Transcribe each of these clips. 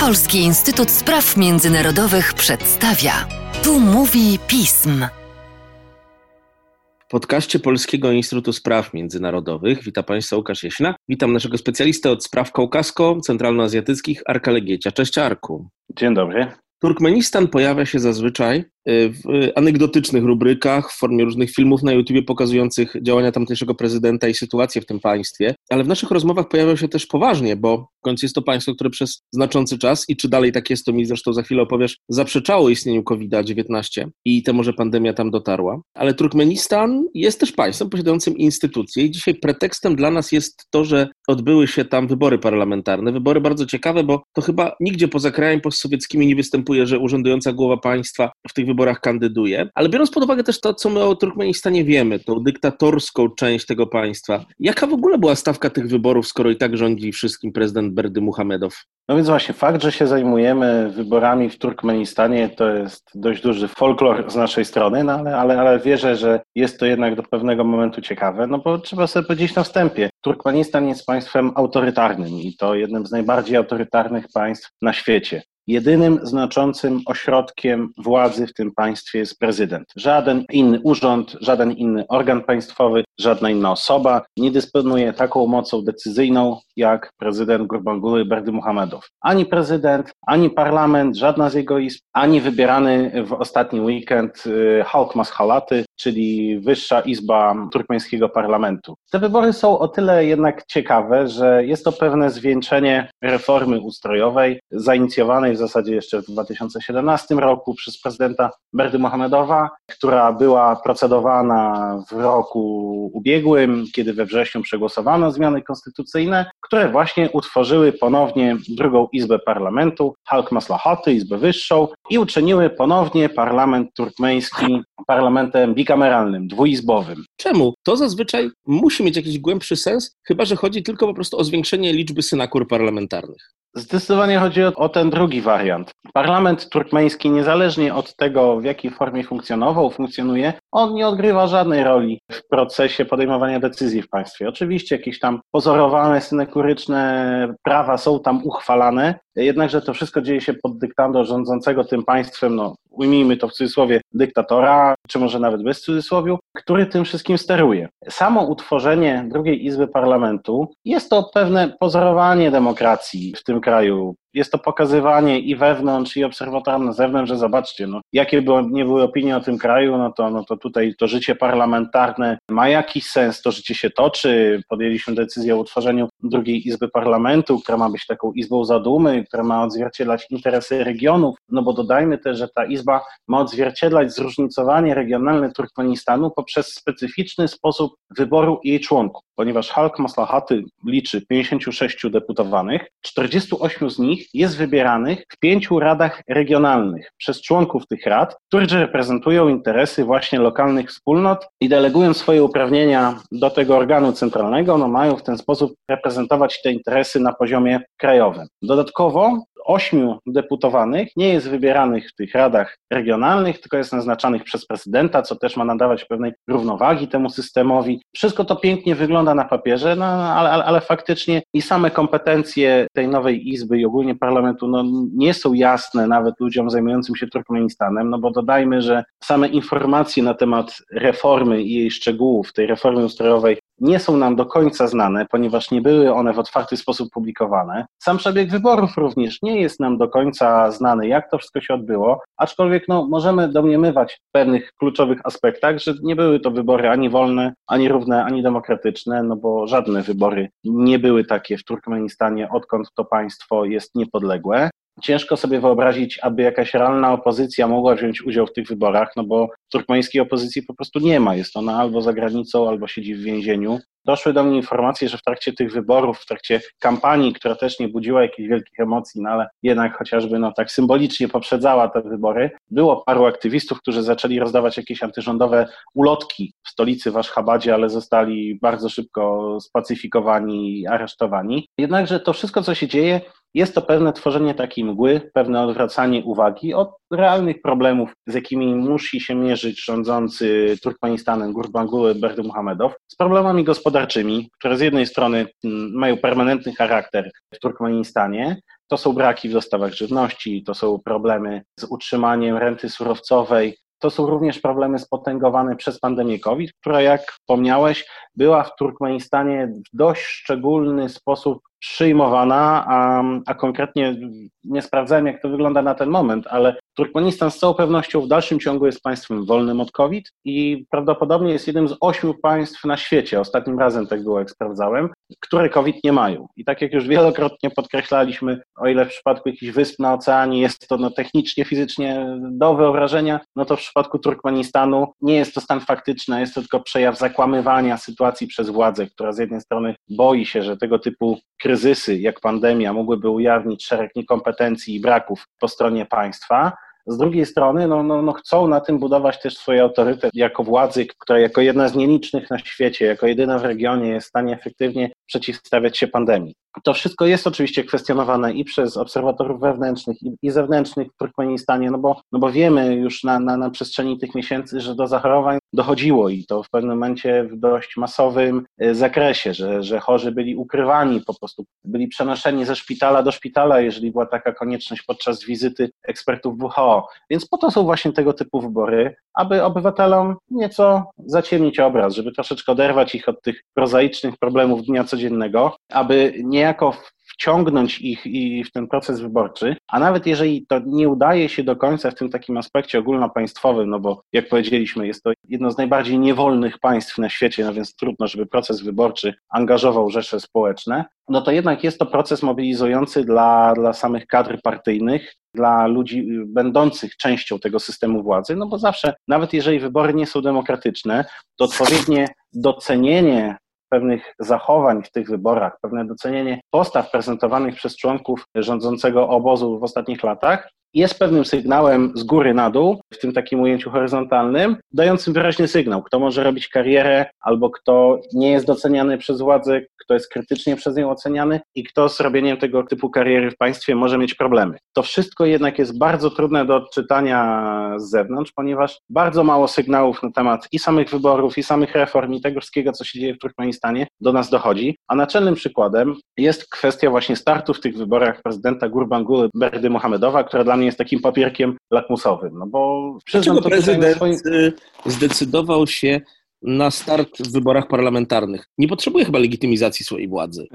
Polski Instytut Spraw Międzynarodowych przedstawia. Tu mówi pism. W podcaście Polskiego Instytutu Spraw Międzynarodowych witam Państwa Łukasz Jaśna. Witam naszego specjalistę od spraw kaukasko-centralnoazjatyckich Arka Legiecia. Cześć Arku. Dzień dobry. Turkmenistan pojawia się zazwyczaj w anegdotycznych rubrykach w formie różnych filmów na YouTube pokazujących działania tamtejszego prezydenta i sytuację w tym państwie, ale w naszych rozmowach pojawiał się też poważnie, bo w końcu jest to państwo, które przez znaczący czas i czy dalej tak jest, to mi zresztą za chwilę opowiesz, zaprzeczało istnieniu COVID-19 i temu, że pandemia tam dotarła. Ale Turkmenistan jest też państwem posiadającym instytucje i dzisiaj pretekstem dla nas jest to, że odbyły się tam wybory parlamentarne. Wybory bardzo ciekawe, bo to chyba nigdzie poza krajami postsowieckimi nie występuje, że urzędująca głowa państwa w tych wyborach kandyduje, ale biorąc pod uwagę też to, co my o Turkmenistanie wiemy, tą dyktatorską część tego państwa, jaka w ogóle była stawka tych wyborów, skoro i tak rządzi wszystkim prezydent Berdy Muhamedow? No więc właśnie, fakt, że się zajmujemy wyborami w Turkmenistanie, to jest dość duży folklor z naszej strony, no ale, ale, ale wierzę, że jest to jednak do pewnego momentu ciekawe, no bo trzeba sobie powiedzieć na wstępie, Turkmenistan jest państwem autorytarnym i to jednym z najbardziej autorytarnych państw na świecie. Jedynym znaczącym ośrodkiem władzy w tym państwie jest prezydent. Żaden inny urząd, żaden inny organ państwowy, żadna inna osoba nie dysponuje taką mocą decyzyjną jak prezydent Gurbanguly Berdy Muhammedow. Ani prezydent, ani parlament, żadna z jego izb, ani wybierany w ostatni weekend y, Halk Halaty, czyli Wyższa Izba Turkmeńskiego Parlamentu. Te wybory są o tyle jednak ciekawe, że jest to pewne zwieńczenie reformy ustrojowej zainicjowanej zasadzie jeszcze w 2017 roku przez prezydenta Berdy Mohamedowa, która była procedowana w roku ubiegłym, kiedy we wrześniu przegłosowano zmiany konstytucyjne, które właśnie utworzyły ponownie drugą Izbę Parlamentu, Halk Maslahaty, Izbę Wyższą i uczyniły ponownie parlament turkmeński parlamentem bikameralnym, dwuizbowym. Czemu? To zazwyczaj musi mieć jakiś głębszy sens, chyba że chodzi tylko po prostu o zwiększenie liczby synakur parlamentarnych. Zdecydowanie chodzi o, o, ten drugi wariant. Parlament turkmeński, niezależnie od tego, w jakiej formie funkcjonował, funkcjonuje, on nie odgrywa żadnej roli w procesie podejmowania decyzji w państwie. Oczywiście jakieś tam pozorowane, synekuryczne prawa są tam uchwalane, jednakże to wszystko dzieje się pod dyktando rządzącego tym państwem, no ujmijmy to w cudzysłowie, dyktatora, czy może nawet bez cudzysłowiu, który tym wszystkim steruje. Samo utworzenie drugiej Izby Parlamentu jest to pewne pozorowanie demokracji w tym kraju. Jest to pokazywanie i wewnątrz, i obserwatorom na zewnątrz, że zobaczcie, no, jakie było, nie były opinie o tym kraju, no to, no to tutaj to życie parlamentarne ma jakiś sens, to życie się toczy. Podjęliśmy decyzję o utworzeniu drugiej Izby Parlamentu, która ma być taką Izbą Zadumy, która ma odzwierciedlać interesy regionów, no bo dodajmy też, że ta Izba ma odzwierciedlać zróżnicowanie regionalne Turkmenistanu poprzez specyficzny sposób wyboru jej członków, ponieważ Halk Maslahaty liczy 56 deputowanych, 48 z nich jest wybieranych w pięciu radach regionalnych przez członków tych rad, którzy reprezentują interesy właśnie lokalnych wspólnot i delegują swoje uprawnienia do tego organu centralnego, no mają w ten sposób reprezentować te interesy na poziomie krajowym. Dodatkowo ośmiu deputowanych nie jest wybieranych w tych radach regionalnych, tylko jest naznaczanych przez prezydenta, co też ma nadawać pewnej równowagi temu systemowi. Wszystko to pięknie wygląda na papierze, no, ale, ale, ale faktycznie i same kompetencje tej nowej izby i ogólnie parlamentu no, nie są jasne nawet ludziom zajmującym się Turkmenistanem, no bo dodajmy, że same informacje na temat reformy i jej szczegółów, tej reformy ustrojowej nie są nam do końca znane, ponieważ nie były one w otwarty sposób publikowane. Sam przebieg wyborów również nie jest nam do końca znany, jak to wszystko się odbyło, aczkolwiek no, możemy domniemywać w pewnych kluczowych aspektach, że nie były to wybory ani wolne, ani równe, ani demokratyczne, no bo żadne wybory nie były takie w Turkmenistanie, odkąd to państwo jest niepodległe. Ciężko sobie wyobrazić, aby jakaś realna opozycja mogła wziąć udział w tych wyborach, no bo turkmeńskiej opozycji po prostu nie ma. Jest ona albo za granicą, albo siedzi w więzieniu. Doszły do mnie informacje, że w trakcie tych wyborów, w trakcie kampanii, która też nie budziła jakichś wielkich emocji, no ale jednak chociażby no, tak symbolicznie poprzedzała te wybory, było paru aktywistów, którzy zaczęli rozdawać jakieś antyrządowe ulotki w stolicy w Aszchabadzie, ale zostali bardzo szybko spacyfikowani i aresztowani. Jednakże to wszystko, co się dzieje, jest to pewne tworzenie takiej mgły, pewne odwracanie uwagi od realnych problemów, z jakimi musi się mierzyć rządzący Turkmenistanem Gurbanguly Berdymuhamedow, z problemami gospodarczymi, które z jednej strony mm, mają permanentny charakter w Turkmenistanie, to są braki w dostawach żywności, to są problemy z utrzymaniem renty surowcowej, to są również problemy spotęgowane przez pandemię COVID, która, jak wspomniałeś, była w Turkmenistanie w dość szczególny sposób przyjmowana, a, a konkretnie nie sprawdzałem, jak to wygląda na ten moment, ale Turkmenistan z całą pewnością w dalszym ciągu jest państwem wolnym od COVID i prawdopodobnie jest jednym z ośmiu państw na świecie, ostatnim razem tak było, jak sprawdzałem, które COVID nie mają. I tak jak już wielokrotnie podkreślaliśmy, o ile w przypadku jakichś wysp na oceanie jest to no, technicznie, fizycznie do wyobrażenia, no to w przypadku Turkmenistanu nie jest to stan faktyczny, jest to tylko przejaw zakłamywania sytuacji przez władzę, która z jednej strony boi się, że tego typu kryzysy jak pandemia mogłyby ujawnić szereg niekompetencji i braków po stronie państwa, z drugiej strony no, no, no chcą na tym budować też swój autorytet jako władzy, która jako jedna z nielicznych na świecie, jako jedyna w regionie jest w stanie efektywnie przeciwstawiać się pandemii. To wszystko jest oczywiście kwestionowane i przez obserwatorów wewnętrznych i, i zewnętrznych w Turkmenistanie, no bo, no bo wiemy już na, na, na przestrzeni tych miesięcy, że do zachorowań dochodziło i to w pewnym momencie w dość masowym e, zakresie, że, że chorzy byli ukrywani, po prostu byli przenoszeni ze szpitala do szpitala, jeżeli była taka konieczność podczas wizyty ekspertów WHO. Więc po to są właśnie tego typu wybory, aby obywatelom nieco zaciemnić obraz, żeby troszeczkę oderwać ich od tych prozaicznych problemów dnia codziennego, aby niejako wciągnąć ich i w ten proces wyborczy, a nawet jeżeli to nie udaje się do końca w tym takim aspekcie ogólnopaństwowym, no bo jak powiedzieliśmy, jest to jedno z najbardziej niewolnych państw na świecie, no więc trudno, żeby proces wyborczy angażował rzesze społeczne, no to jednak jest to proces mobilizujący dla, dla samych kadr partyjnych, dla ludzi będących częścią tego systemu władzy, no bo zawsze, nawet jeżeli wybory nie są demokratyczne, to odpowiednie docenienie pewnych zachowań w tych wyborach, pewne docenienie postaw prezentowanych przez członków rządzącego obozu w ostatnich latach jest pewnym sygnałem z góry na dół, w tym takim ujęciu horyzontalnym, dającym wyraźny sygnał, kto może robić karierę, albo kto nie jest doceniany przez władzę, kto jest krytycznie przez nią oceniany i kto z robieniem tego typu kariery w państwie może mieć problemy. To wszystko jednak jest bardzo trudne do odczytania z zewnątrz, ponieważ bardzo mało sygnałów na temat i samych wyborów, i samych reform, i tego wszystkiego, co się dzieje w Turkmenistanie, do nas dochodzi. A naczelnym przykładem jest kwestia właśnie startu w tych wyborach prezydenta Gurbanguly Berdy Mohamedowa, która dla mnie jest takim papierkiem lakmusowym. No bo Dlaczego prezydent swoim... Y, zdecydował się na start w wyborach parlamentarnych. Nie potrzebuje chyba legitymizacji swojej władzy.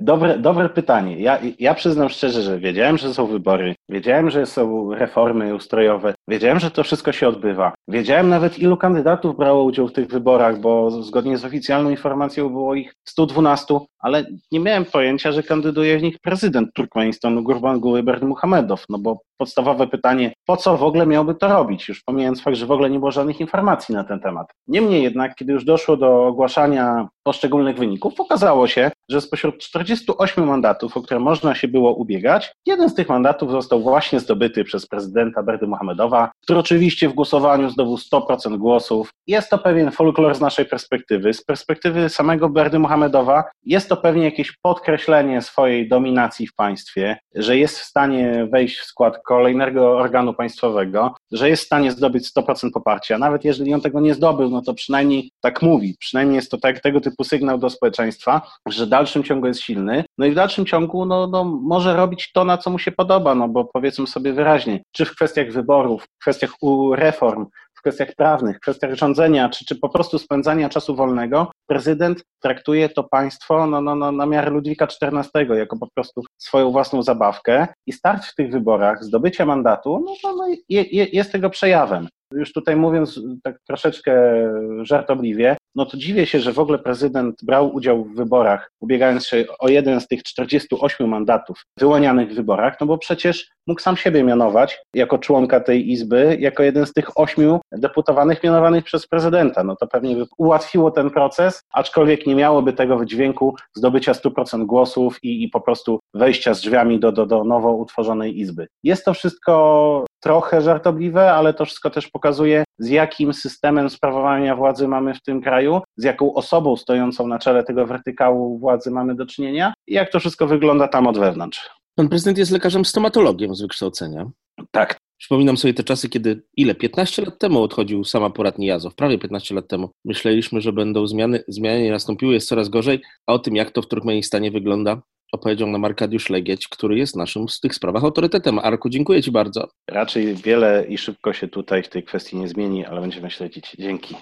Dobre, dobre pytanie. Ja, ja przyznam szczerze, że wiedziałem, że są wybory, wiedziałem, że są reformy ustrojowe, wiedziałem, że to wszystko się odbywa. Wiedziałem nawet, ilu kandydatów brało udział w tych wyborach, bo zgodnie z oficjalną informacją było ich 112, ale nie miałem pojęcia, że kandyduje w nich prezydent Turkmenistanu Gurbanguly Berdimuhamedow, no bo podstawowe pytanie, po co w ogóle miałby to robić, już pomijając fakt, że w ogóle nie było żadnych informacji na ten temat. Niemniej jednak, kiedy już doszło do ogłaszania poszczególnych wyników, okazało się, że spośród 48 mandatów, o które można się było ubiegać, jeden z tych mandatów został właśnie zdobyty przez prezydenta Berdy Mohamedowa, który oczywiście w głosowaniu zdobył 100% głosów. Jest to pewien folklor z naszej perspektywy. Z perspektywy samego Berdy Mohamedowa jest to pewnie jakieś podkreślenie swojej dominacji w państwie, że jest w stanie wejść w skład kolejnego organu państwowego, że jest w stanie zdobyć 100% poparcia. Nawet jeżeli on tego nie zdobył, no to przynajmniej tak mówi, przynajmniej jest to tak, tego typu sygnał do społeczeństwa, że dalszym ciągu jest silny, no i w dalszym ciągu no, no, może robić to, na co mu się podoba, no bo powiedzmy sobie wyraźnie, czy w kwestiach wyborów, w kwestiach reform, w kwestiach prawnych, kwestiach rządzenia, czy, czy po prostu spędzania czasu wolnego, prezydent traktuje to państwo no, no, no, na miarę Ludwika XIV jako po prostu swoją własną zabawkę i start w tych wyborach, zdobycie mandatu, no, no, no je, je, jest tego przejawem. Już tutaj mówiąc tak troszeczkę żartobliwie, no to dziwię się, że w ogóle prezydent brał udział w wyborach, ubiegając się o jeden z tych 48 mandatów wyłanianych w wyborach, no bo przecież mógł sam siebie mianować jako członka tej izby, jako jeden z tych ośmiu deputowanych mianowanych przez prezydenta. No to pewnie by ułatwiło ten proces, aczkolwiek nie miałoby tego wydźwięku zdobycia 100% głosów i, i po prostu wejścia z drzwiami do, do, do nowo utworzonej izby. Jest to wszystko trochę żartobliwe, ale to wszystko też pokazuje, z jakim systemem sprawowania władzy mamy w tym kraju, z jaką osobą stojącą na czele tego wertykału władzy mamy do czynienia i jak to wszystko wygląda tam od wewnątrz. Pan prezydent jest lekarzem stomatologiem z wykształcenia. Tak. Przypominam sobie te czasy, kiedy ile? 15 lat temu odchodził sam aparat Nijazow, prawie 15 lat temu. Myśleliśmy, że będą zmiany, zmiany nie nastąpiły, jest coraz gorzej, a o tym, jak to w Turkmenistanie wygląda, opowiedział nam Arkadiusz Legieć, który jest naszym z tych sprawach autorytetem. Arku, dziękuję Ci bardzo. Raczej wiele i szybko się tutaj w tej kwestii nie zmieni, ale będziemy śledzić. Dzięki.